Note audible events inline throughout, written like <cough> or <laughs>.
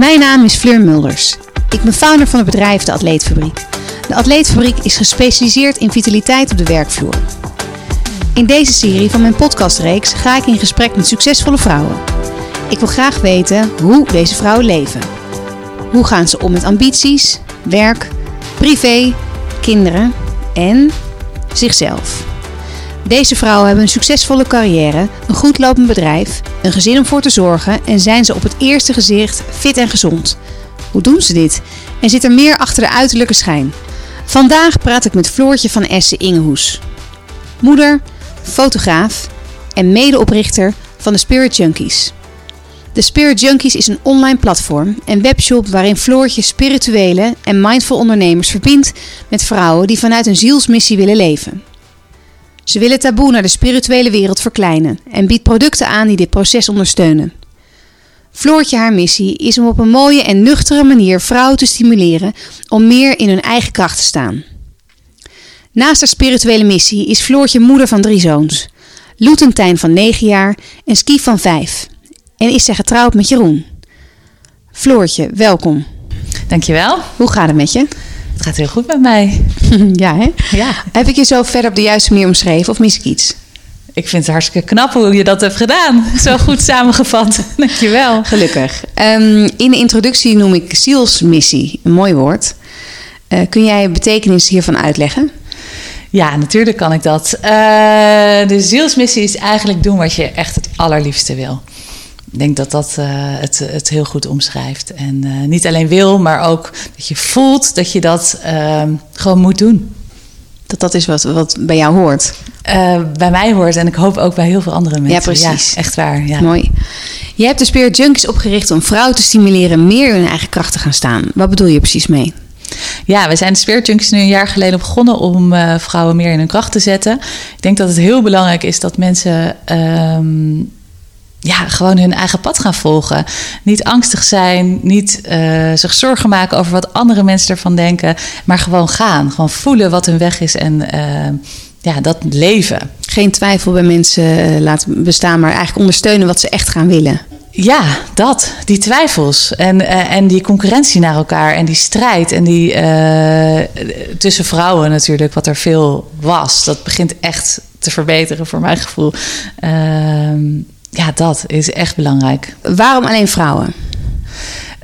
Mijn naam is Fleur Mulders. Ik ben founder van het bedrijf De Atleetfabriek. De Atleetfabriek is gespecialiseerd in vitaliteit op de werkvloer. In deze serie van mijn podcastreeks ga ik in gesprek met succesvolle vrouwen. Ik wil graag weten hoe deze vrouwen leven. Hoe gaan ze om met ambities, werk, privé, kinderen en zichzelf. Deze vrouwen hebben een succesvolle carrière, een goed lopend bedrijf, een gezin om voor te zorgen en zijn ze op het eerste gezicht fit en gezond. Hoe doen ze dit? En zit er meer achter de uiterlijke schijn? Vandaag praat ik met Floortje van Essen Ingehoes. Moeder, fotograaf en medeoprichter van de Spirit Junkies. De Spirit Junkies is een online platform en webshop waarin Floortje spirituele en mindful ondernemers verbindt met vrouwen die vanuit een zielsmissie willen leven. Ze willen taboe naar de spirituele wereld verkleinen en biedt producten aan die dit proces ondersteunen. Floortje haar missie is om op een mooie en nuchtere manier vrouwen te stimuleren om meer in hun eigen kracht te staan. Naast haar spirituele missie is Floortje moeder van drie zoons. Loetentijn van 9 jaar en Ski van 5. En is zij getrouwd met Jeroen. Floortje, welkom. Dankjewel. Hoe gaat het met je? Het gaat heel goed met mij. <laughs> ja, hè? Ja. Heb ik je zo verder op de juiste manier omschreven of mis ik iets? Ik vind het hartstikke knap hoe je dat hebt gedaan. <laughs> Zo goed samengevat. <laughs> Dankjewel. Gelukkig. Um, in de introductie noem ik zielsmissie, een mooi woord. Uh, kun jij de betekenis hiervan uitleggen? Ja, natuurlijk kan ik dat. Uh, de zielsmissie is eigenlijk doen wat je echt het allerliefste wil. Ik denk dat dat uh, het, het heel goed omschrijft. En uh, niet alleen wil, maar ook dat je voelt dat je dat uh, gewoon moet doen. Dat dat is wat, wat bij jou hoort. Uh, bij mij hoort en ik hoop ook bij heel veel andere mensen. Ja, precies. Ja, echt waar. Ja. Mooi. Je hebt de Spirit Junkies opgericht om vrouwen te stimuleren meer in hun eigen kracht te gaan staan. Wat bedoel je precies mee? Ja, we zijn de Spirit Junkies nu een jaar geleden begonnen om uh, vrouwen meer in hun kracht te zetten. Ik denk dat het heel belangrijk is dat mensen um, ja, gewoon hun eigen pad gaan volgen. Niet angstig zijn, niet uh, zich zorgen maken over wat andere mensen ervan denken, maar gewoon gaan. Gewoon voelen wat hun weg is en uh, ja, dat leven. Geen twijfel bij mensen laten bestaan, maar eigenlijk ondersteunen wat ze echt gaan willen. Ja, dat. Die twijfels. En, uh, en die concurrentie naar elkaar. En die strijd. En die tussen vrouwen natuurlijk, wat er veel was. Dat begint echt te verbeteren voor mijn gevoel. Uh, ja, dat is echt belangrijk. Waarom alleen vrouwen?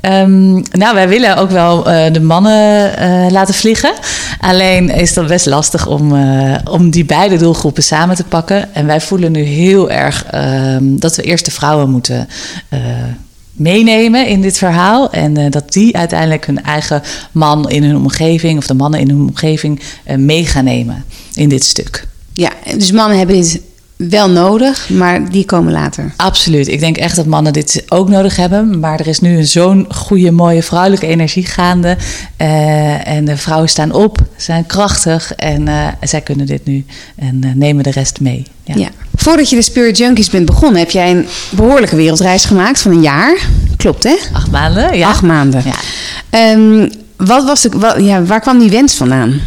Um, nou, wij willen ook wel uh, de mannen uh, laten vliegen. Alleen is dat best lastig om, uh, om die beide doelgroepen samen te pakken. En wij voelen nu heel erg dat we eerst de vrouwen moeten meenemen in dit verhaal. En dat die uiteindelijk hun eigen man in hun omgeving, of de mannen in hun omgeving, mee gaan nemen in dit stuk. Ja, dus mannen hebben dit wel nodig, maar die komen later. Absoluut. Ik denk echt dat mannen dit ook nodig hebben. Maar er is nu zo'n goede, mooie vrouwelijke energie gaande. Uh, en de vrouwen staan op, zijn krachtig en uh, zij kunnen dit nu en uh, nemen de rest mee. Ja. ja. Voordat je de Spirit Junkies bent begonnen, heb jij een behoorlijke wereldreis gemaakt van een jaar. Klopt, hè? Acht maanden, ja. Acht maanden. Ja. Um, wat was de, wat, ja, waar kwam die wens vandaan?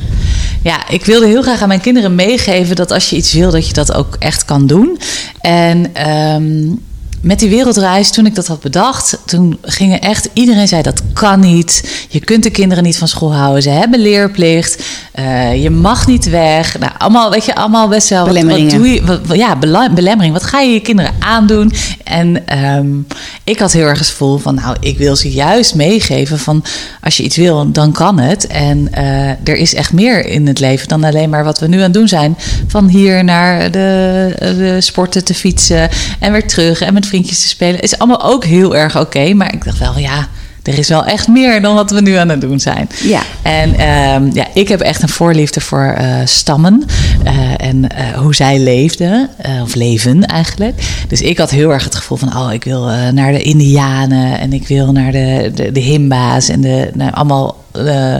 Ja, ik wilde heel graag aan mijn kinderen meegeven dat als je iets wil, dat je dat ook echt kan doen. En um, met die wereldreis, toen ik dat had bedacht, toen gingen echt iedereen zei dat kan niet. Je kunt de kinderen niet van school houden. Ze hebben leerplicht. Uh, je mag niet weg. Nou, allemaal, weet je, allemaal best wel. Belemmeringen. Wat, doe je? Wat, ja, belemmering. Wat ga je je kinderen aandoen? En um, ik had heel erg het gevoel van, nou, ik wil ze juist meegeven van, als je iets wil, dan kan het. En uh, er is echt meer in het leven dan alleen maar wat we nu aan het doen zijn. Van hier naar de, de sporten te fietsen en weer terug en met vriendjes te spelen. Is allemaal ook heel erg oké. Maar ik dacht wel, ja, er is wel echt meer dan wat we nu aan het doen zijn. Ja. En um, ja, ik heb echt een voorliefde voor uh, stammen uh, en uh, hoe zij leefden, of leven eigenlijk. Dus ik had heel erg het gevoel van, oh, ik wil naar de Indianen en ik wil naar de, de, de Himba's en de, nou, allemaal uh,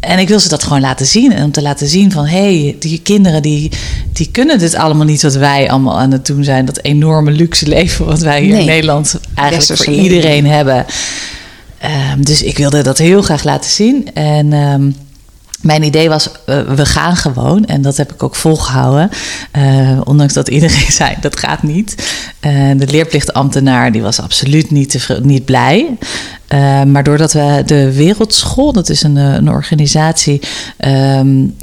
en ik wil ze dat gewoon laten zien. En om te laten zien van... hé, hey, die kinderen die, die kunnen dit allemaal niet... wat wij allemaal aan het doen zijn. Dat enorme luxe leven wat wij hier nee. in Nederland... eigenlijk Westerse voor iedereen leven. hebben. Um, dus ik wilde dat heel graag laten zien. En... Um, mijn idee was, we gaan gewoon. En dat heb ik ook volgehouden. Uh, ondanks dat iedereen <laughs> zei, dat gaat niet. Uh, de leerplichtambtenaar die was absoluut niet, niet blij. maar doordat we de Wereldschool, dat is een, een organisatie,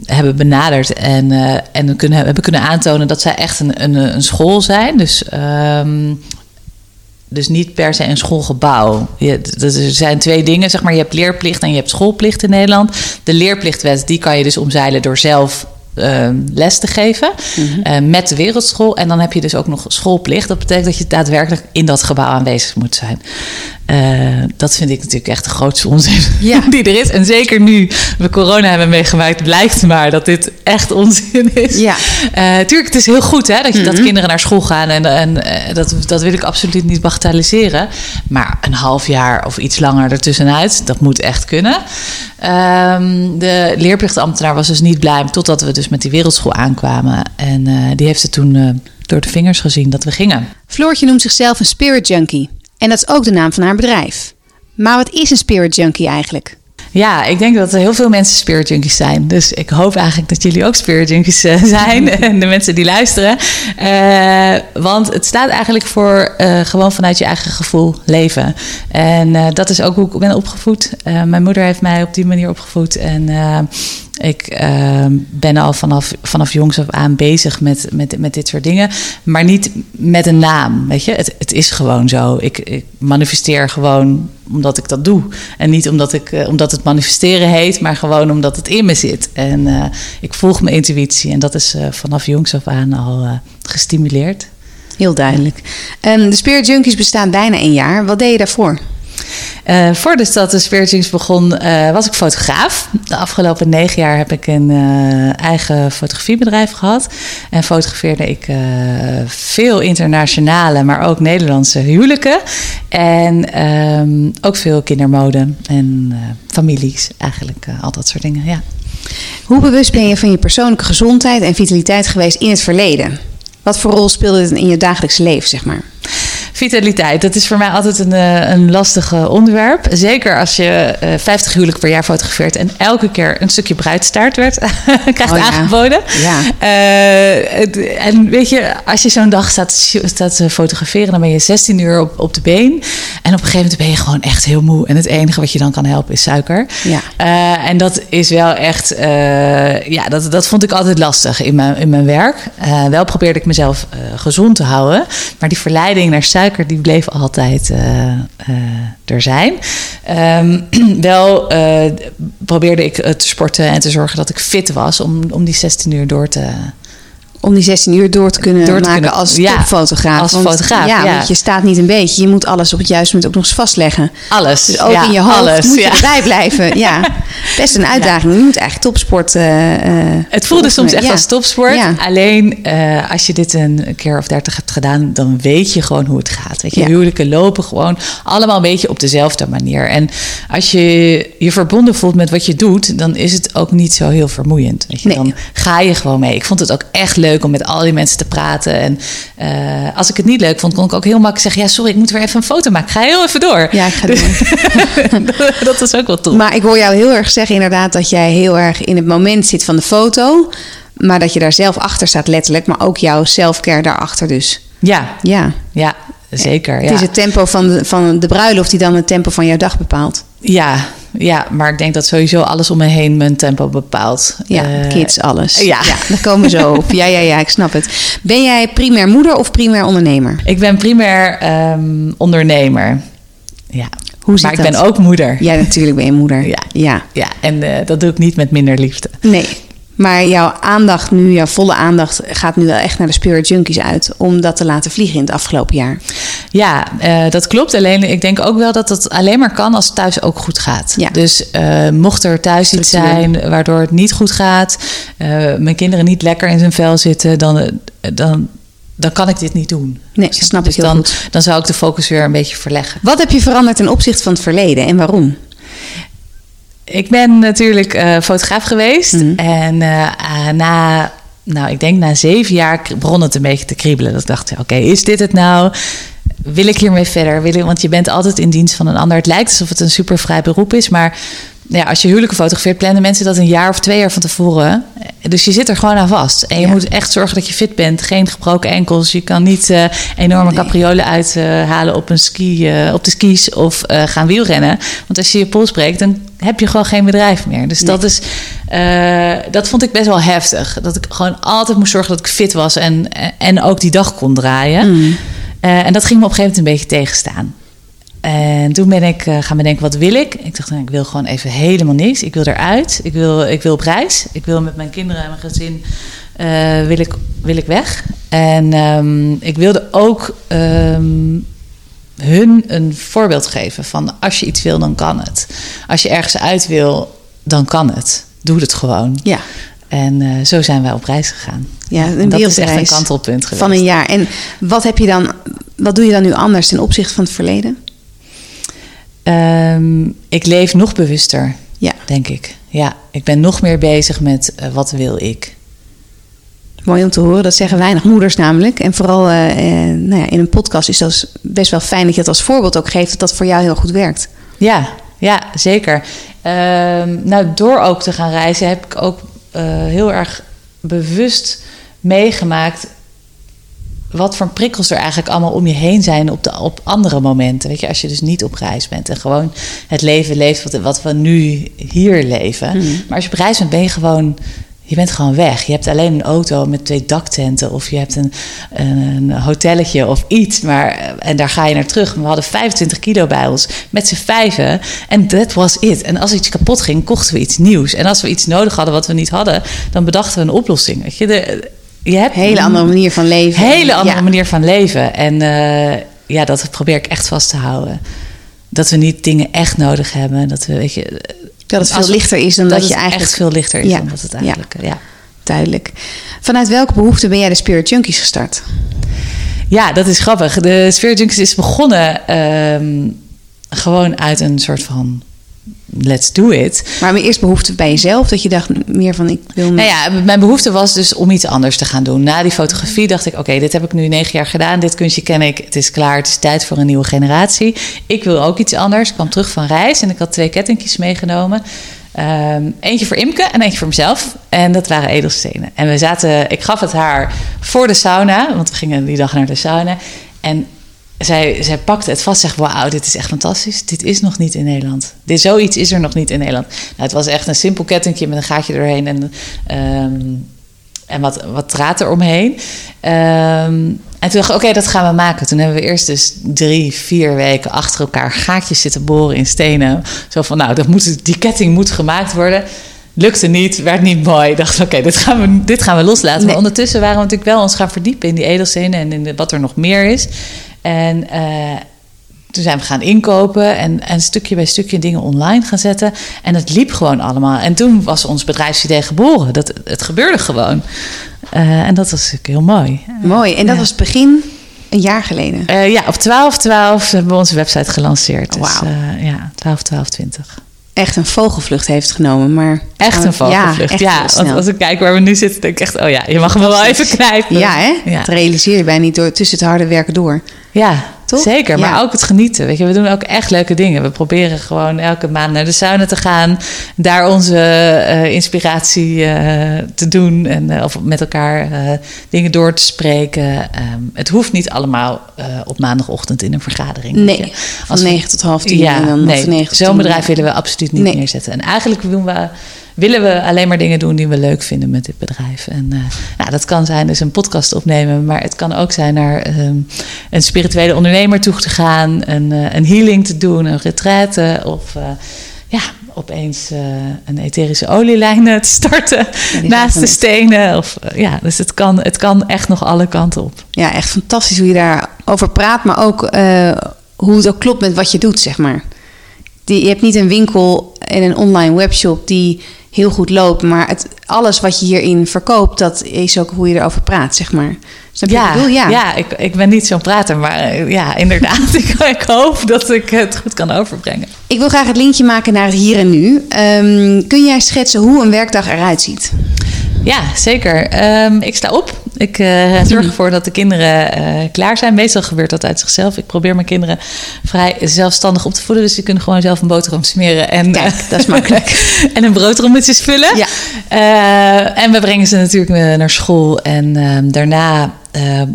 hebben benaderd. En, en kunnen, hebben kunnen aantonen dat zij echt een, een, een school zijn. Dus... dus niet per se een schoolgebouw. Je, er zijn twee dingen, zeg maar. Je hebt leerplicht en je hebt schoolplicht in Nederland. De leerplichtwet, die kan je dus omzeilen door zelf uh, les te geven mm -hmm. uh, met de wereldschool. En dan heb je dus ook nog schoolplicht. Dat betekent dat je daadwerkelijk in dat gebouw aanwezig moet zijn. Uh, dat vind ik natuurlijk echt de grootste onzin <laughs> ja. die er is. En zeker nu we corona hebben meegemaakt, blijkt maar dat dit echt onzin is. Ja. Uh, tuurlijk, het is heel goed hè, dat, je, mm -hmm. dat kinderen naar school gaan. En, en uh, dat, dat wil ik absoluut niet bagatelliseren. Maar een half jaar of iets langer ertussenuit, dat moet echt kunnen. Um, de leerplichtambtenaar was dus niet blij totdat we dus met die wereldschool aankwamen. En die heeft het toen door de vingers gezien dat we gingen. Floortje noemt zichzelf een spirit junkie. En dat is ook de naam van haar bedrijf. Maar wat is een spirit junkie eigenlijk? Ja, ik denk dat er heel veel mensen spirit junkies zijn. Dus ik hoop eigenlijk dat jullie ook spirit junkies uh, <laughs> zijn. en de mensen die luisteren. Uh, want het staat eigenlijk voor uh, gewoon vanuit je eigen gevoel leven. En dat is ook hoe ik ben opgevoed. mijn moeder heeft mij op die manier opgevoed. En ik ben al vanaf, vanaf jongs af aan bezig met, met, met dit soort dingen. Maar niet met een naam, weet je. Het, het is gewoon zo. Ik, ik manifesteer gewoon omdat ik dat doe. En niet omdat, ik, uh, omdat het manifesteren heet, maar gewoon omdat het in me zit. En uh, ik volg mijn intuïtie. En dat is uh, vanaf jongs af aan al gestimuleerd. Heel duidelijk. Um, de Spirit Junkies bestaan bijna een jaar. Wat deed je daarvoor? Uh, voordat de Spiritings begon, uh, was ik fotograaf. De afgelopen negen jaar heb ik een uh, eigen fotografiebedrijf gehad. En fotografeerde ik veel internationale, maar ook Nederlandse huwelijken. En um, ook veel kindermode en families, eigenlijk al dat soort dingen. Ja. Hoe bewust ben je van je persoonlijke gezondheid en vitaliteit geweest in het verleden? Wat voor rol speelde het in je dagelijkse leven, zeg maar? Vitaliteit, dat is voor mij altijd een, eh, een lastig onderwerp. Zeker als je uh, 50 huwelijk per jaar fotografeert en elke keer een stukje bruidstaart werd <laughs> krijgt oh, ja. aangeboden. Ja. Uh, en weet je, als je zo'n dag staat, staat te fotograferen, dan ben je 16 uur op, op de been. En op een gegeven moment ben je gewoon echt heel moe. En het enige wat je dan kan helpen is suiker. Ja. Uh, en dat is wel echt, ja, dat, dat vond ik altijd lastig in mijn, in mijn werk. wel probeerde ik mezelf gezond te houden, maar die verleiding naar suiker die bleef altijd uh, uh, er zijn. Um, <clears throat> wel uh, probeerde ik te sporten en te zorgen dat ik fit was om, om die 16 uur door te, om die 16 uur door te kunnen door te maken kunnen, als ja, topfotograaf. Als fotograaf, ja, ja, Want je staat niet een beetje. Je moet alles op het juiste moment ook nog eens vastleggen. Alles. Dus ook in je hoofd alles, moet je erbij blijven. Ja, <laughs> best een uitdaging. Je moet eigenlijk topsport... Uh, het voelde soms echt als topsport. Alleen uh, als je dit een keer of dertig hebt gedaan... dan weet je gewoon hoe het gaat. Weet je, huwelijken lopen gewoon allemaal een beetje op dezelfde manier. En als je je verbonden voelt met wat je doet... dan is het ook niet zo heel vermoeiend. Weet je? Nee. Dan ga je gewoon mee. Ik vond het ook echt leuk leuk om met al die mensen te praten. En uh, als ik het niet leuk vond, kon ik ook heel makkelijk zeggen: Ja, sorry, ik moet weer even een foto maken. ga heel even door. Ja, ik ga door. <laughs> dat is ook wel tof. Maar ik hoor jou heel erg zeggen, inderdaad, dat jij heel erg in het moment zit van de foto. Maar dat je daar zelf achter staat, letterlijk. Maar ook jouw selfcare daarachter, dus. Ja, ja, ja zeker. Het is het tempo van de, van de bruiloft die dan het tempo van jouw dag bepaalt. Ja, ja, maar ik denk dat sowieso alles om me heen mijn tempo bepaalt. Ja, uh, kids, alles. Ja. ja, daar komen we zo op. Ja, ja, ja, ik snap het. Ben jij primair moeder of primair ondernemer? Ik ben primair um, ondernemer. Ja. Hoe zit maar ik ben ook moeder. Ja, natuurlijk ben je moeder. Ja, ja. ja en uh, dat doe ik niet met minder liefde. Nee. Maar jouw aandacht nu, jouw volle aandacht, gaat nu wel echt naar de Spirit Junkies uit. Om dat te laten vliegen in het afgelopen jaar. Ja, uh, dat klopt. Alleen ik denk ook wel dat het alleen maar kan als het thuis ook goed gaat. Ja. Dus uh, mocht er thuis iets zijn waardoor het niet goed gaat, uh, mijn kinderen niet lekker in zijn vel zitten, dan, dan, dan kan ik dit niet doen. Nee, dus, snap dus ik dan, goed. dan zou ik de focus weer een beetje verleggen. Wat heb je veranderd ten opzichte van het verleden en waarom? Ik ben natuurlijk uh, fotograaf geweest. Mm -hmm. En uh, na, nou, ik denk na zeven jaar begon het een beetje te kriebelen. Dat ik dacht, oké, okay, is dit het nou? Wil ik hiermee verder? Wil ik, want je bent altijd in dienst van een ander. Het lijkt alsof het een super vrij beroep is, maar ja, als je huwelijken fotografeert, plannen mensen dat een jaar of twee jaar van tevoren. Dus je zit er gewoon aan vast. En je Ja. moet echt zorgen dat je fit bent. Geen gebroken enkels. Je kan niet eh, enorme Nee. capriolen uithalen op, een ski, eh, op de skis of eh, gaan wielrennen. Want als je je pols breekt, dan heb je gewoon geen bedrijf meer. Dus dat, is, dat vond ik best wel heftig. Dat ik gewoon altijd moest zorgen dat ik fit was en, en ook die dag kon draaien. Mm. Eh, en dat ging me op een gegeven moment een beetje tegenstaan. En toen ben ik eh, gaan bedenken, wat wil ik? Ik dacht, nou, ik wil gewoon even helemaal niks. Ik wil eruit. Ik wil, ik wil op reis. Ik wil met mijn kinderen en mijn gezin eh, wil ik, wil ik weg. En ehm, ik wilde ook ehm, hun een voorbeeld geven van als je iets wil, dan kan het. Als je ergens uit wil, dan kan het. Doe het gewoon. Ja, En eh, zo zijn wij op reis gegaan. ja En een dat is echt een kantelpunt geweest. van een jaar. En wat heb je dan, wat doe je dan nu anders ten opzichte van het verleden? Ehm, ik leef nog bewuster, Ja, denk ik. Ja, ik ben nog meer bezig met eh, wat wil ik. mooi om te horen. Dat zeggen weinig moeders namelijk. En vooral eh, nou ja, in een podcast is dat best wel fijn dat je het als voorbeeld ook geeft dat dat voor jou heel goed werkt. Ja, ja zeker. Ehm, nou, door ook te gaan reizen heb ik ook heel erg bewust meegemaakt wat voor prikkels er eigenlijk allemaal om je heen zijn op, de, op andere momenten. Weet je, als je dus niet op reis bent en gewoon het leven leeft wat, wat we nu hier leven. Mhm. Maar als je op reis bent, ben je gewoon. Je bent gewoon weg. Je hebt alleen een auto met twee daktenten. Of je hebt een, een hotelletje of iets. Maar, en daar ga je naar terug. We hadden 25 kilo bij ons met z'n vijven. En that was it. En als iets kapot ging, kochten we iets nieuws. En als we iets nodig hadden wat we niet hadden, dan bedachten we een oplossing. Weet je, de, je hebt Een hele andere manier van leven. hele andere Ja. manier van leven. En eh, ja, dat probeer ik echt vast te houden. Dat we niet dingen echt nodig hebben. Dat we, weet je, Dat het veel als we- lichter is dan dat, je eigenlijk... echt veel lichter is Ja, dan dat het ja. eigenlijk. Ja. Duidelijk. Vanuit welke behoefte ben jij de Spirit Junkies gestart? Ja, dat is grappig. De Spirit Junkies is begonnen ehm, gewoon uit een soort van let's do it. Maar mijn eerst behoefte bij jezelf, dat je dacht meer van ik wil... Nou ja, mijn behoefte was dus om iets anders te gaan doen. Na die fotografie dacht ik, oké, dit heb ik nu negen jaar gedaan. Dit kunstje ken ik. Het is klaar. Het is tijd voor een nieuwe generatie. Ik wil ook iets anders. Ik kwam terug van reis en ik had twee kettingjes meegenomen. Ehm, eentje voor Imke en eentje voor mezelf. En dat waren edelstenen. En we zaten, ik gaf het haar voor de sauna, want we gingen die dag naar de sauna. En zij, zij pakte het vast zegt: Wauw, dit is echt fantastisch. Dit is nog niet in Nederland. Dit, zoiets is er nog niet in Nederland. Nou, het was echt een simpel kettingje met een gaatje doorheen en, ehm, en wat, wat draad eromheen. Ehm en toen dacht ik: Oké, dat gaan we maken. Toen hebben we eerst dus drie, vier weken achter elkaar gaatjes zitten boren in stenen. Zo van: Nou, dat moet, die ketting moet gemaakt worden. Lukte niet, werd niet mooi. Ik dacht, oké, dit, gaan we, dit gaan we loslaten. Nee. Maar ondertussen waren we natuurlijk wel ons gaan verdiepen in die edelstenen en in de, wat er nog meer is. En eh, toen zijn we gaan inkopen en, en stukje bij stukje dingen online gaan zetten. En het liep gewoon allemaal. En toen was ons bedrijfsidee geboren. Dat, het gebeurde gewoon. Eh, en dat was natuurlijk heel mooi. Mooi. En dat Ja. was het begin een jaar geleden. Eh, ja, op 12-12 hebben we onze website gelanceerd. Dus eh, ja, 12-12-20. Echt een vogelvlucht heeft genomen, maar... Echt een vogelvlucht. Ja, want als ik kijk waar we nu zitten, denk ik echt... oh ja, je mag me wel even knijpen. Ja, hè? Ja. Dat realiseer je bijna niet door tussen het harde werken door. Ja, Toch? zeker. Maar Ja. ook het genieten. Weet je, we doen ook echt leuke dingen. We proberen gewoon elke maand naar de sauna te gaan. Daar onze eh, inspiratie eh, te doen. En eh, of met elkaar dingen door te spreken. Ehm, het hoeft niet allemaal op maandagochtend in een vergadering. Nee, van 9 tot half 10 Ja, en dan nee, van 9 tot zo'n 10. bedrijf willen we absoluut niet Nee. neerzetten. En eigenlijk doen we, willen we alleen maar dingen doen die we leuk vinden met dit bedrijf. En nou, dat kan zijn dus een podcast opnemen, maar het kan ook zijn naar ehm, een spirituele ondernemer toe te gaan, een, eh, een healing te doen, een retraite of eh, ja, opeens een etherische olielijn eh, te starten naast de stenen. Of, ja, dus het kan, het kan echt nog alle kanten op. Ja, echt fantastisch hoe je daarover praat, maar ook hoe het ook klopt met wat je doet, zeg maar. Die, je hebt niet een winkel en een online webshop die heel goed loopt, maar het, alles wat je hierin verkoopt, dat is ook hoe je erover praat, zeg maar. Snap je wat ik bedoel? Ja. ja ik, ik ben niet zo'n prater, maar eh, ja, <laughs> inderdaad. ik, ik hoop dat ik het goed kan overbrengen. Ik wil graag het linkje maken naar het hier en nu. Ehm, kun jij schetsen hoe een werkdag eruit ziet? Ja, zeker. Ehm, ik sta op. Ik uh, zorg ervoor dat de kinderen uh, klaar zijn. Meestal gebeurt dat uit zichzelf. Ik probeer mijn kinderen vrij zelfstandig op te voeden. Dus die kunnen gewoon zelf een boterham smeren. En, Kijk, dat is makkelijk. <laughs> en een broodrommetjes vullen. Ja. Uh, en we brengen ze natuurlijk naar school. En ehm, daarna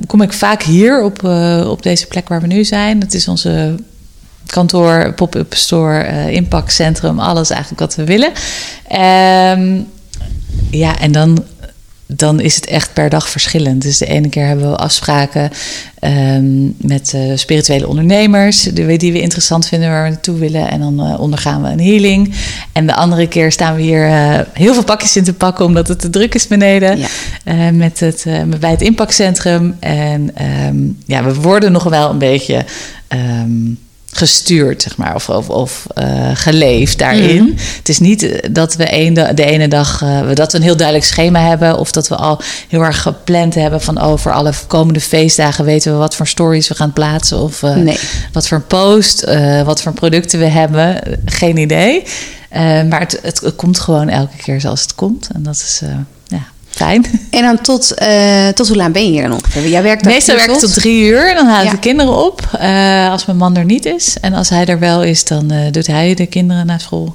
kom ik vaak hier op, op deze plek waar we nu zijn. Het is onze kantoor, pop-up store, inpakcentrum. Alles eigenlijk wat we willen. Ehm, ja, en dan, dan is het echt per dag verschillend. Dus de ene keer hebben we afspraken um, met uh, spirituele ondernemers, die, die, we interessant vinden, waar we naartoe willen. En dan uh, ondergaan we een healing. En de andere keer staan we hier uh, heel veel pakjes in te pakken, omdat het te druk is beneden. Ja. met het, bij het impactcentrum. En um, ja, we worden nog wel een beetje. Um, gestuurd, zeg maar, of, of, of uh, geleefd daarin. Mm. Het is niet eh, dat we een, de, ene dag uh, dat we een heel duidelijk schema hebben, of dat we al heel erg gepland hebben van over oh, alle komende feestdagen weten we wat voor stories we gaan plaatsen, of uh, nee. wat voor post, wat voor producten we hebben. Geen idee. maar het, het, het, komt gewoon elke keer zoals het komt. En dat is Fijn. En dan tot, uh, tot hoe laat ben je hier dan ongeveer? Jij werkt Meestal werk ik tot drie uur. Dan haal ik ja. de kinderen op. Uh, als mijn man er niet is. En als hij er wel is, dan uh, doet hij de kinderen naar school.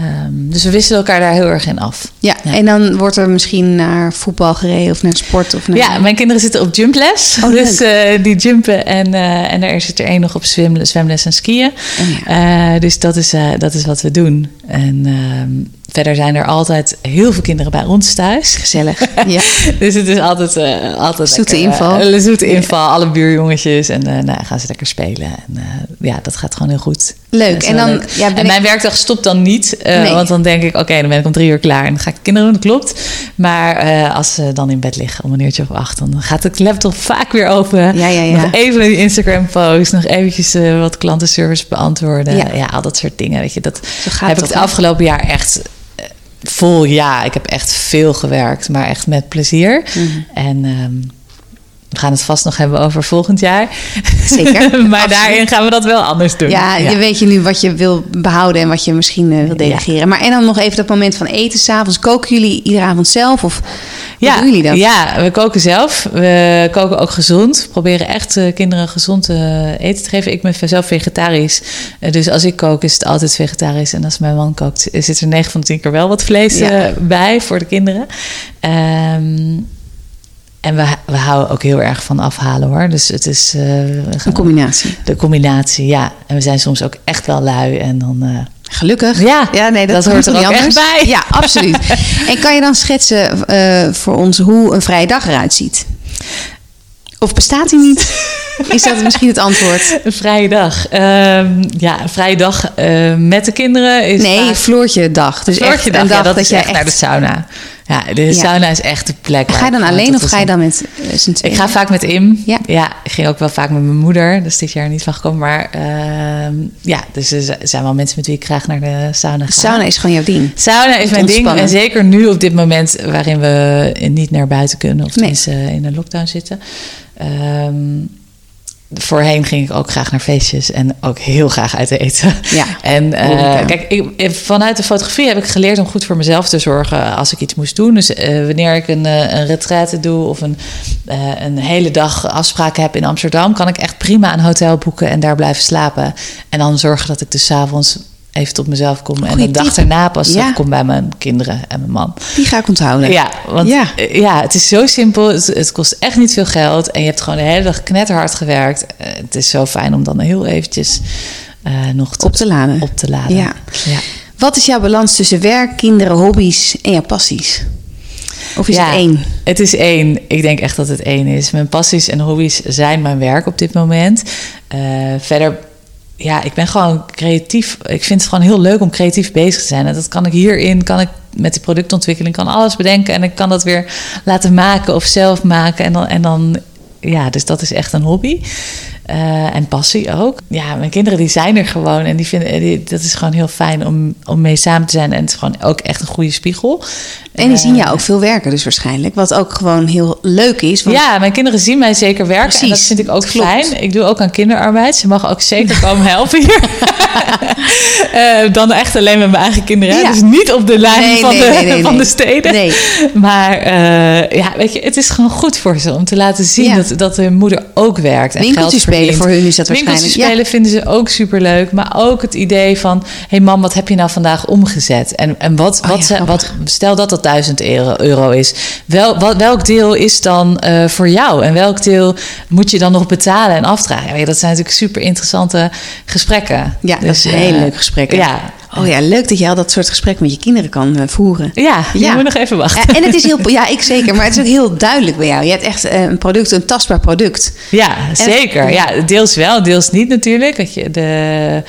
Um, dus we wisselen elkaar daar heel erg in af. Ja, ja, en dan wordt er misschien naar voetbal gereden of naar sport? Of naar... Ja, mijn kinderen zitten op jumples. Oh, dus uh, die jumpen en, uh, en er zit er één nog op zwem, zwemles en skiën. Oh, ja. uh, dus dat is, dat is wat we doen. En um, verder zijn er altijd heel veel kinderen bij ons thuis. Gezellig. <laughs> Ja. dus het is altijd, uh, altijd zoete lekker, inval. Uh, zoete inval, ja. alle buurjongetjes. En uh, nou, gaan ze lekker spelen. En ja, dat gaat gewoon heel goed. Leuk. En, dan, leuk. Ja, en mijn ik... werkdag stopt dan niet. Nee. Want dan denk ik, oké, okay, dan ben ik om drie uur klaar. En dan ga ik kinderen doen, dat klopt. Maar als ze dan in bed liggen om een uurtje of acht... dan gaat de laptop vaak weer open. Ja, ja, ja. Nog even die Instagram post. Nog eventjes wat klantenservice beantwoorden. Ja. al dat soort dingen. Weet je, dat heb ik het afgelopen jaar echt vol ja. Ik heb echt veel gewerkt, maar echt met plezier. Mm-hmm. En um, we gaan het vast nog hebben over volgend jaar. Zeker. <laughs> maar Absoluut. daarin gaan we dat wel anders doen. Ja, ja, je weet je nu wat je wil behouden en wat je misschien uh, wil delegeren. Ja. Maar en dan nog even dat moment van eten s'avonds. Koken jullie iedere avond zelf? Of ja, doen jullie dat? Ja, we koken zelf. We koken ook gezond. We proberen echt uh, kinderen gezond uh, eten te geven. Ik ben zelf vegetarisch. Dus als ik kook is het altijd vegetarisch. En als mijn man kookt zit er 9 van de 10 keer wel wat vlees ja. bij voor de kinderen. Um, en we, we houden ook heel erg van afhalen hoor. Dus het is. Uh, een combinatie. De combinatie, ja. En we zijn soms ook echt wel lui. En dan. Uh, Gelukkig. Ja, ja nee, dat, dat hoort er ook anders. echt bij. Ja, absoluut. <laughs> en kan je dan schetsen uh, voor ons hoe een vrije dag eruit ziet? Of bestaat die niet? Is dat misschien het antwoord? <laughs> Een vrije dag. Um, ja, een vrije dag uh, met de kinderen is. Nee, vaak... Floortje dag. Dus Floortje dag, een dag ja, dat, dat is jij echt naar de sauna. Ja, de ja. sauna is echt de plek. Ga je dan alleen of ga je dan met z'n Ik ga vaak met Im. Ja. ja, ik ging ook wel vaak met mijn moeder. Dus dit jaar niet van gekomen. Maar uh, ja, dus er zijn wel mensen met wie ik graag naar de sauna ga. Sauna is gewoon jouw ding. Sauna is mijn ding. En zeker nu op dit moment waarin we niet naar buiten kunnen. Of nee. mensen in een lockdown zitten. Um, voorheen ging ik ook graag naar feestjes en ook heel graag uit eten. Ja. <laughs> En uh, kijk, ik, vanuit de fotografie heb ik geleerd om goed voor mezelf te zorgen als ik iets moest doen. Dus uh, wanneer ik een, uh, een retraite doe of een, een hele dag afspraken heb in Amsterdam, kan ik echt prima een hotel boeken en daar blijven slapen. En dan zorgen dat ik dus avonds even tot mezelf kom. En de dag erna pas ja. kom bij mijn kinderen en mijn man. Die ga ik onthouden. Ja, want ja, ja het is zo simpel. Het, het, kost echt niet veel geld. En je hebt gewoon de hele dag knetterhard gewerkt. Uh, het is zo fijn om dan heel eventjes uh, nog te, op te laden. Op te laden. Ja. ja. Wat is jouw balans tussen werk, kinderen, hobby's en jouw passies? Of is ja, het één? Het is één. Ik denk echt dat het één is. Mijn passies en hobby's zijn mijn werk op dit moment. Uh, verder ja, ik ben gewoon creatief. Ik vind het gewoon heel leuk om creatief bezig te zijn. En dat kan ik hierin, kan ik met die productontwikkeling, kan alles bedenken. En ik kan dat weer laten maken of zelf maken. En dan, en dan ja, dus dat is echt een hobby. Eh, en passie ook. Ja, mijn kinderen die zijn er gewoon. En die vinden, die, dat is gewoon heel fijn om, om mee samen te zijn. En het is gewoon ook echt een goede spiegel. En die zien jou ook veel werken dus waarschijnlijk. Wat ook gewoon heel leuk is. Want... Ja, mijn kinderen zien mij zeker werken. Precies, en dat vind ik ook fijn. Ik doe ook aan kinderarbeid. Ze mogen ook zeker komen helpen hier. uh, <laughs> dan echt alleen met mijn eigen kinderen. Ja. Dus niet op de lijn nee, van, nee, de, nee, van de steden. Nee. Maar uh, ja, weet je, het is gewoon goed voor ze om te laten zien dat, dat hun moeder ook werkt. En Winkeltjes spelen voor hun is dat waarschijnlijk. Winkeltjes spelen vinden ze ook superleuk. Maar ook het idee van, hé hey mam, wat heb je nou vandaag omgezet? En, en wat, oh, wat, ze, wat, stel dat dat 1000 euro, is. Wel, wat, welk deel is dan uh, voor jou? En welk deel moet je dan nog betalen en afdragen? Ja, dat zijn natuurlijk super interessante gesprekken. Ja, dus, dat is een hele leuke gesprekken. Ja, Oh ja, leuk dat je al dat soort gesprekken met je kinderen kan uh, voeren. Ja, je ja. moet nog even wachten. Ja, en het is heel, ja, ik zeker, maar het is ook heel duidelijk bij jou. Je hebt echt uh, een product, een tastbaar product. Ja, zeker. Ja, deels wel, deels niet natuurlijk. Dat je de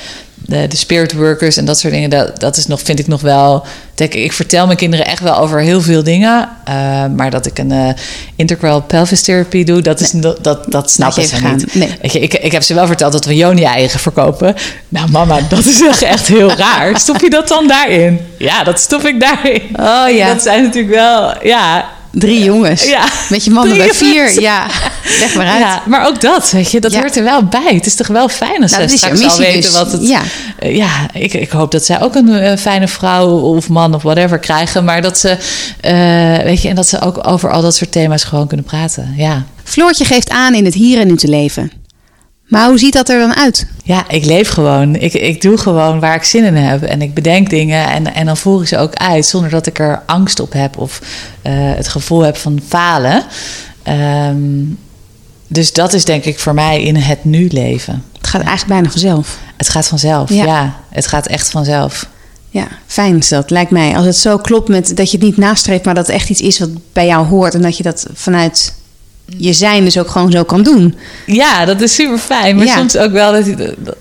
de, de spirit workers en dat soort dingen, dat, dat is nog, vind ik nog wel. Denk, ik vertel mijn kinderen echt wel over heel veel dingen. Uh, maar dat ik een uh, integral pelvis therapy doe, dat, is, dat, dat, dat snappen ze niet. Nee. Ik, ik, ik heb ze wel verteld dat we Joni-eigen verkopen. Nou, mama, dat is echt, echt heel raar. Stop je dat dan daarin? Ja, dat stop ik daarin. Oh ja. Dat zijn natuurlijk wel, ja, Drie jongens. Ja. Met je mannen bij vier. Ja, leg maar uit. Ja, maar ook dat, weet je, dat hoort er wel bij. Het is toch wel fijn als nou, ze straks al weten dus. wat het... Ja, ja ik, ik hoop dat zij ook een fijne vrouw of man of whatever krijgen. Maar dat ze, uh, weet je, en dat ze ook over al dat soort thema's gewoon kunnen praten. Ja. Floortje geeft aan in het hier en nu te leven. Maar hoe ziet dat er dan uit? Ja, ik leef gewoon. Ik, ik doe gewoon waar ik zin in heb. En ik bedenk dingen en, en dan voer ik ze ook uit zonder dat ik er angst op heb of uh, het gevoel heb van falen. Um, dus dat is denk ik voor mij in het nu leven. Het gaat eigenlijk bijna vanzelf. Het gaat vanzelf, ja. ja. Het gaat echt vanzelf. Ja, fijn is dat, lijkt mij. Als het zo klopt met dat je het niet nastreeft, maar dat het echt iets is wat bij jou hoort en dat je dat vanuit je zijn dus ook gewoon zo kan doen. Ja, dat is super fijn. Maar soms ook wel dat,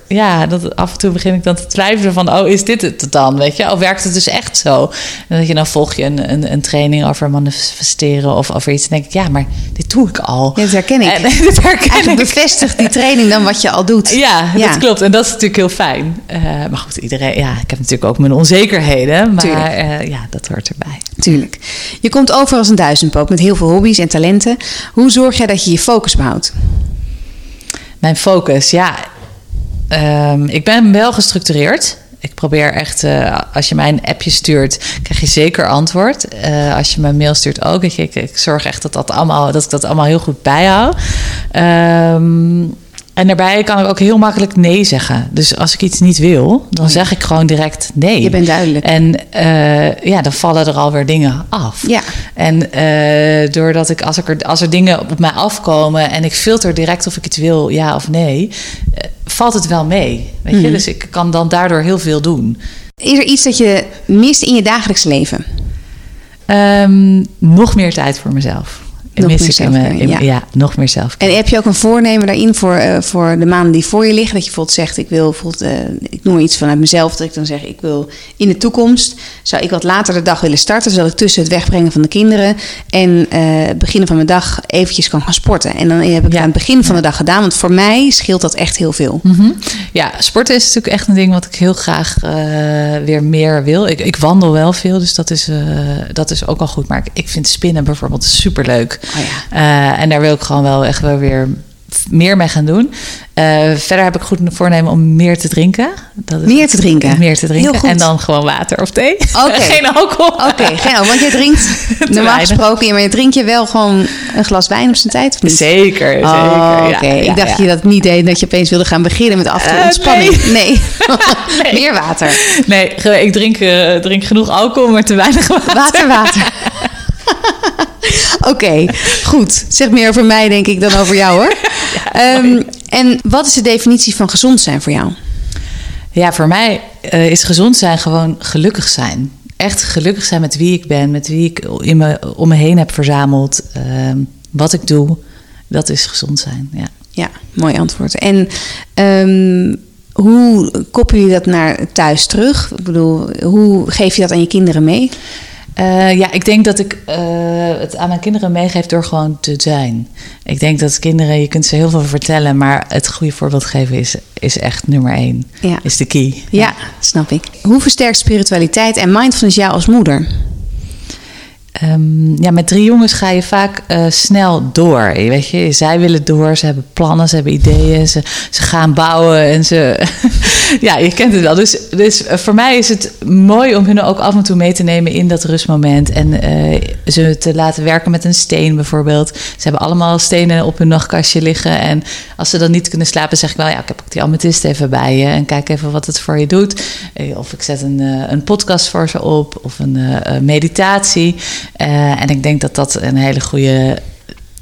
ja, dat af en toe begin ik dan te twijfelen van, oh, is dit het dan? Weet je, of werkt het dus echt zo? En dat je dan volg je een, een, een training over manifesteren of over iets. En denk ik, ja, maar dit doe ik al. Ja, dat herken ik. En, <laughs> dit herken Eigenlijk ik. bevestigt die training dan wat je al doet. Ja, ja, dat klopt. En dat is natuurlijk heel fijn. Uh, maar goed, iedereen, ja, ik heb natuurlijk ook mijn onzekerheden. Maar uh, ja, dat hoort erbij. Tuurlijk. Je komt over als een duizendpoot met heel veel hobby's en talenten. Hoe zorg jij dat je je focus behoudt? Mijn focus, ja. Um, ik ben wel gestructureerd. Ik probeer echt, uh, als je mij een appje stuurt, krijg je zeker antwoord. Uh, als je me mail stuurt ook. Ik, ik, ik, zorg echt dat, dat, allemaal, dat ik dat allemaal heel goed bijhoud. Um, en daarbij kan ik ook heel makkelijk nee zeggen. Dus als ik iets niet wil, dan zeg ik gewoon direct nee. Je bent duidelijk. En uh, ja, dan vallen er alweer dingen af. Ja. En uh, doordat ik als, ik er, als er dingen op mij afkomen en ik filter direct of ik het wil, ja of nee, uh, valt het wel mee. Weet je? Mm. Dus ik kan dan daardoor heel veel doen. Is er iets dat je mist in je dagelijks leven? Um, nog meer tijd voor mezelf nog mis ik in ja. ja. nog meer zelf. En heb je ook een voornemen daarin voor, uh, voor de maanden die voor je liggen? Dat je bijvoorbeeld zegt, ik wil bijvoorbeeld, uh, ik noem iets vanuit mezelf, dat ik dan zeg, ik wil in de toekomst, zou ik wat later de dag willen starten, zodat ik tussen het wegbrengen van de kinderen en uh, het beginnen van mijn dag eventjes kan gaan sporten. En dan heb ik ja. aan het begin van de dag gedaan, want voor mij scheelt dat echt heel veel. Mm -hmm. Ja, sporten is natuurlijk echt een ding wat ik heel graag weer meer wil. Ik, ik, wandel wel veel, dus dat is, dat is ook al goed. Maar ik, ik vind spinnen bijvoorbeeld superleuk. Oh ja. uh, en daar wil ik gewoon wel echt wel weer meer mee gaan doen. Uh, verder heb ik goed voornemen om meer te drinken. Dat meer te drinken? Meer te drinken. En dan gewoon water of thee. Okay. <laughs> geen alcohol. Oké, geen alcohol. Want je drinkt <laughs> normaal gesproken... maar je drink je wel gewoon een glas wijn op zijn tijd of niet? Zeker, oh, zeker. Oké, ik dacht ja. je dat niet deed... dat je opeens wilde gaan beginnen met af en uh, ontspanning. Nee. <laughs> nee. meer water. Nee, ik drink, uh, drink genoeg alcohol, maar te weinig water. Water, water. Oké, okay, goed. Zeg meer over mij, denk ik, dan over jou hoor. <laughs> Ja, um, en wat is de definitie van gezond zijn voor jou? Ja, voor mij uh, is gezond zijn gewoon gelukkig zijn. Echt gelukkig zijn met wie ik ben, met wie ik in me, om me heen heb verzameld. Uh, wat ik doe, dat is gezond zijn. Ja, ja mooi antwoord. En um, hoe koppel je dat naar thuis terug? Ik bedoel, hoe geef je dat aan je kinderen mee? Uh, ja, ik denk dat ik uh, het aan mijn kinderen meegeef door gewoon te zijn. Ik denk dat kinderen, je kunt ze heel veel vertellen, maar het goede voorbeeld geven is, is echt nummer één. Ja. Is de key. Ja, snap ik. Hoe versterkt spiritualiteit en mindfulness jou als moeder? Um, ja, met drie jongens ga je vaak uh, snel door. Weet je, zij willen door, ze hebben plannen, ze hebben ideeën, ze, ze gaan bouwen en ze. <laughs> ja, je kent het wel. Dus, dus voor mij is het mooi om hun ook af en toe mee te nemen in dat rustmoment. En ze te laten werken met een steen bijvoorbeeld. Ze hebben allemaal stenen op hun nachtkastje liggen. En als ze dan niet kunnen slapen, zeg ik wel: ja, ik heb ook die amethyst even bij je. En kijk even wat het voor je doet. Of ik zet een, een podcast voor ze op of een meditatie. Uh, en ik denk dat dat een hele goede,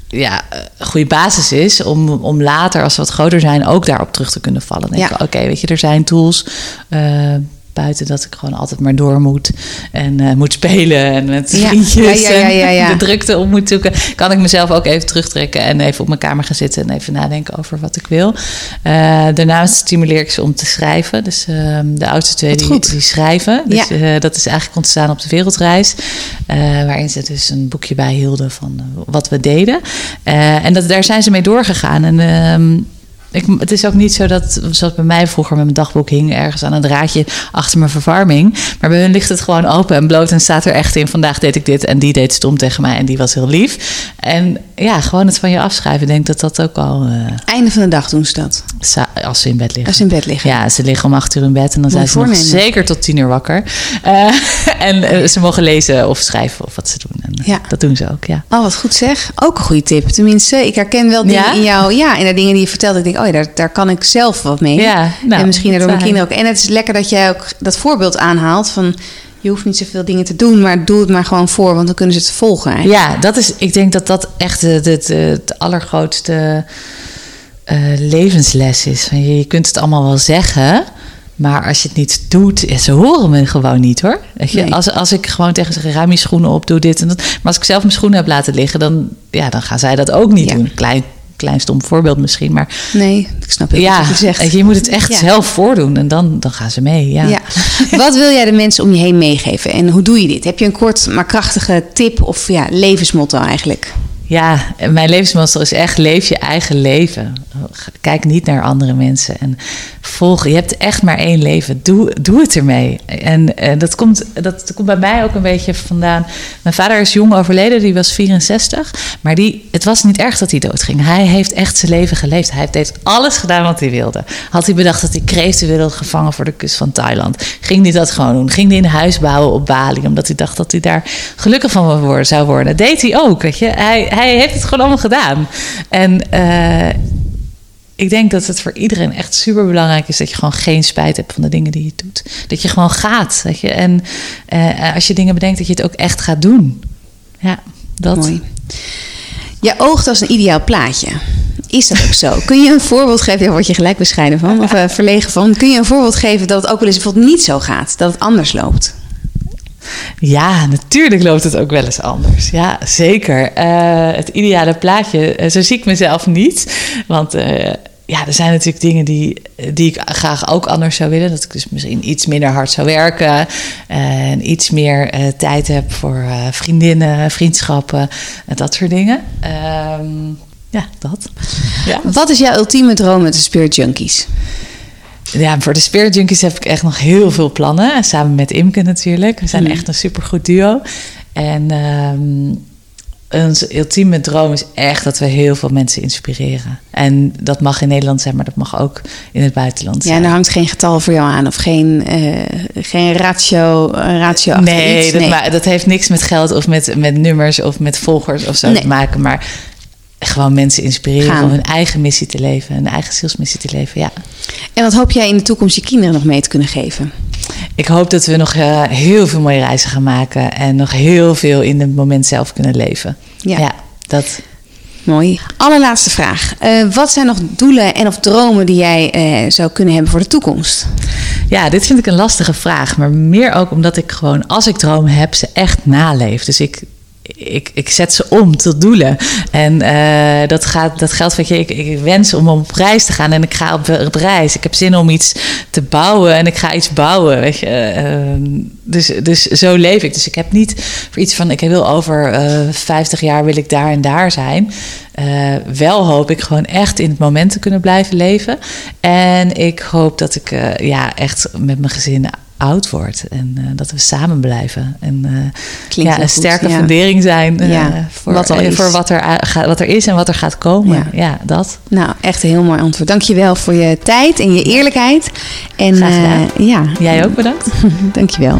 ja, goede basis is om, om later, als we wat groter zijn, ook daarop terug te kunnen vallen. Denk ja. oké, weet je, er zijn tools. Uh, buiten dat ik gewoon altijd maar door moet en uh, moet spelen en met Ja. vriendjes Ja, ja, en <laughs> de drukte op moet zoeken, kan ik mezelf ook even terugtrekken en even op mijn kamer gaan zitten en even nadenken over wat ik wil. Eh, daarnaast stimuleer ik ze om te schrijven. Dus eh, de oudste twee die, schrijven. Dus Ja. eh, dat is eigenlijk ontstaan op de wereldreis, eh, waarin ze dus een boekje bij hielden van eh, wat we deden. Eh, en dat, daar zijn ze mee doorgegaan. En ehm, ik, het is ook niet zo dat, zoals bij mij vroeger met mijn dagboek hing, ergens aan een draadje achter mijn verwarming. Maar bij hun ligt het gewoon open en bloot en staat er echt in: vandaag deed ik dit en die deed stom tegen mij en die was heel lief. En ja, gewoon het van je afschrijven, ik denk dat dat ook al, eh, Einde van de dag doen ze dat. als ze in bed liggen. Als ze in bed liggen. Ja, ze liggen om acht uur in bed en dan zijn ze nog zeker tot tien uur wakker. Eh, <laughs> en eh, ze mogen lezen of schrijven of wat ze doen. En, Ja. Dat doen ze ook, ja. Oh, wat goed zeg. Ook een goede tip. Tenminste, ik herken wel dingen Ja? in jou. Ja, en de dingen die je vertelt. Ik denk, oh ja, daar, daar kan ik zelf wat mee. Ja, nou, en misschien daardoor mijn kinderen ook. En het is lekker dat jij ook dat voorbeeld aanhaalt van... je hoeft niet zoveel dingen te doen, maar doe het maar gewoon voor... want dan kunnen ze het volgen eigenlijk. Ja, dat is, ik denk dat dat echt het, het, het allergrootste eh, levensles is. Van je, je kunt het allemaal wel zeggen, maar als je het niet doet, ze horen me gewoon niet hoor. Weet je? Nee. Als, als ik gewoon tegen ze ruim je schoenen op, doe dit en dat. Maar als ik zelf mijn schoenen heb laten liggen, dan, ja, dan gaan zij dat ook niet Ja. doen. Klein, klein stom voorbeeld misschien, maar Nee, ik snap goed ja, wat je zegt. je, je moet het echt Ja. zelf voordoen en dan, dan gaan ze mee. Ja. Ja. Wat wil jij de mensen om je heen meegeven? En hoe doe je dit? Heb je een kort maar krachtige tip of ja, levensmotto eigenlijk? Ja, mijn levensmotto is echt leef je eigen leven. Kijk niet naar andere mensen en volg. Je hebt echt maar één leven. Doe, doe het ermee. En eh, dat, komt, dat komt bij mij ook een beetje vandaan. Mijn vader is jong overleden, die was 64. Maar die, het was niet erg dat hij doodging. Hij heeft echt zijn leven geleefd. Hij heeft alles gedaan wat hij wilde. Had hij bedacht dat hij kreeften wilde gevangen voor de kust van Thailand. Ging hij dat gewoon doen. Ging hij een huis bouwen op Bali. Omdat hij dacht dat hij daar gelukkig van zou worden. Deed hij ook, weet je. Hij, hij heeft het gewoon allemaal gedaan. En... eh, ik denk dat het voor iedereen echt super belangrijk is dat je gewoon geen spijt hebt van de dingen die je doet. Dat je gewoon gaat. Weet je? En eh, als je dingen bedenkt, dat je het ook echt gaat doen. Ja, dat. Mooi. Je oogt als een ideaal plaatje. Is dat ook zo? Kun je een voorbeeld geven? Daar word je gelijk bescheiden van, of eh, verlegen van. Kun je een voorbeeld geven dat het ook wel eens bijvoorbeeld niet zo gaat? Dat het anders loopt? Ja, natuurlijk loopt het ook wel eens anders. Ja, zeker. Eh, het ideale plaatje, eh, zo zie ik mezelf niet. Want eh, ja, er zijn natuurlijk dingen die, die ik graag ook anders zou willen. Dat ik dus misschien iets minder hard zou werken. En iets meer tijd heb voor vriendinnen, vriendschappen. En dat soort dingen. Ehm, ja, dat. Ja. Wat is jouw ultieme droom met de Spirit Junkies? Ja, voor de Spirit Junkies heb ik echt nog heel veel plannen. Samen met Imke natuurlijk. We zijn Mhm. echt een supergoed duo. En ehm, onze ultieme droom is echt dat we heel veel mensen inspireren. En dat mag in Nederland zijn, maar dat mag ook in het buitenland Ja, en daar hangt geen getal voor jou aan of geen, eh, geen ratio, ratio achter Nee, iets. dat, ma- dat heeft niks met geld of met, met nummers of met volgers of zo Nee. te maken. Maar gewoon mensen inspireren Gaan. om hun eigen missie te leven. Hun eigen zielsmissie te leven, ja. En wat hoop jij in de toekomst je kinderen nog mee te kunnen geven? Ik hoop dat we nog eh, heel veel mooie reizen gaan maken. En nog heel veel in het moment zelf kunnen leven. Ja. Ja, dat. Mooi. Allerlaatste vraag. Eh, wat zijn nog doelen en of dromen die jij eh, zou kunnen hebben voor de toekomst? Ja, dit vind ik een lastige vraag. Maar meer ook omdat ik gewoon, als ik dromen heb, ze echt naleef. Dus ik, ik, ik zet ze om tot doelen. En uh, dat, gaat, dat geldt, weet je, ik, ik wens om op reis te gaan en ik ga op, reis. Ik heb zin om iets te bouwen en ik ga iets bouwen, weet je. Uh, dus, dus zo leef ik. Dus ik heb niet voor iets van, ik wil over uh, 50 jaar wil ik daar en daar zijn. Uh, wel hoop ik gewoon echt in het moment te kunnen blijven leven. En ik hoop dat ik ja, echt met mijn gezin oud wordt. En uh, dat we samen blijven. En ja, een goed, sterke ja. fundering zijn ja, voor, wat, er voor wat, er, wat er is en wat er gaat komen. Ja. ja, dat. Nou, echt een heel mooi antwoord. Dankjewel voor je tijd en je eerlijkheid. En ja. Jij ook bedankt. <laughs> Dankjewel.